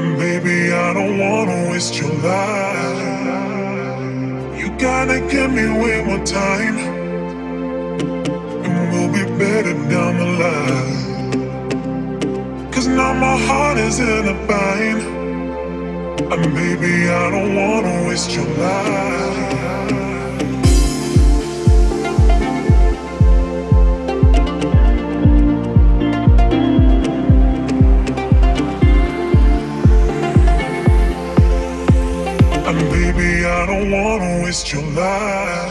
And baby, I don't wanna waste your life. You gotta give me way more time. And we'll be better down the line. Cause now my heart is in a bind. And baby, I don't wanna waste your life. wanna waste your life.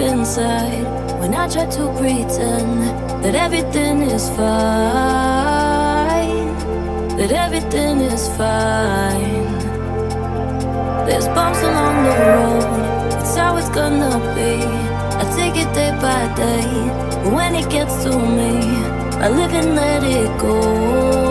Inside when I try to pretend that everything is fine. That everything is fine. There's bumps along the road, it's how it's gonna be. I take it day by day, but when it gets to me, I live and let it go.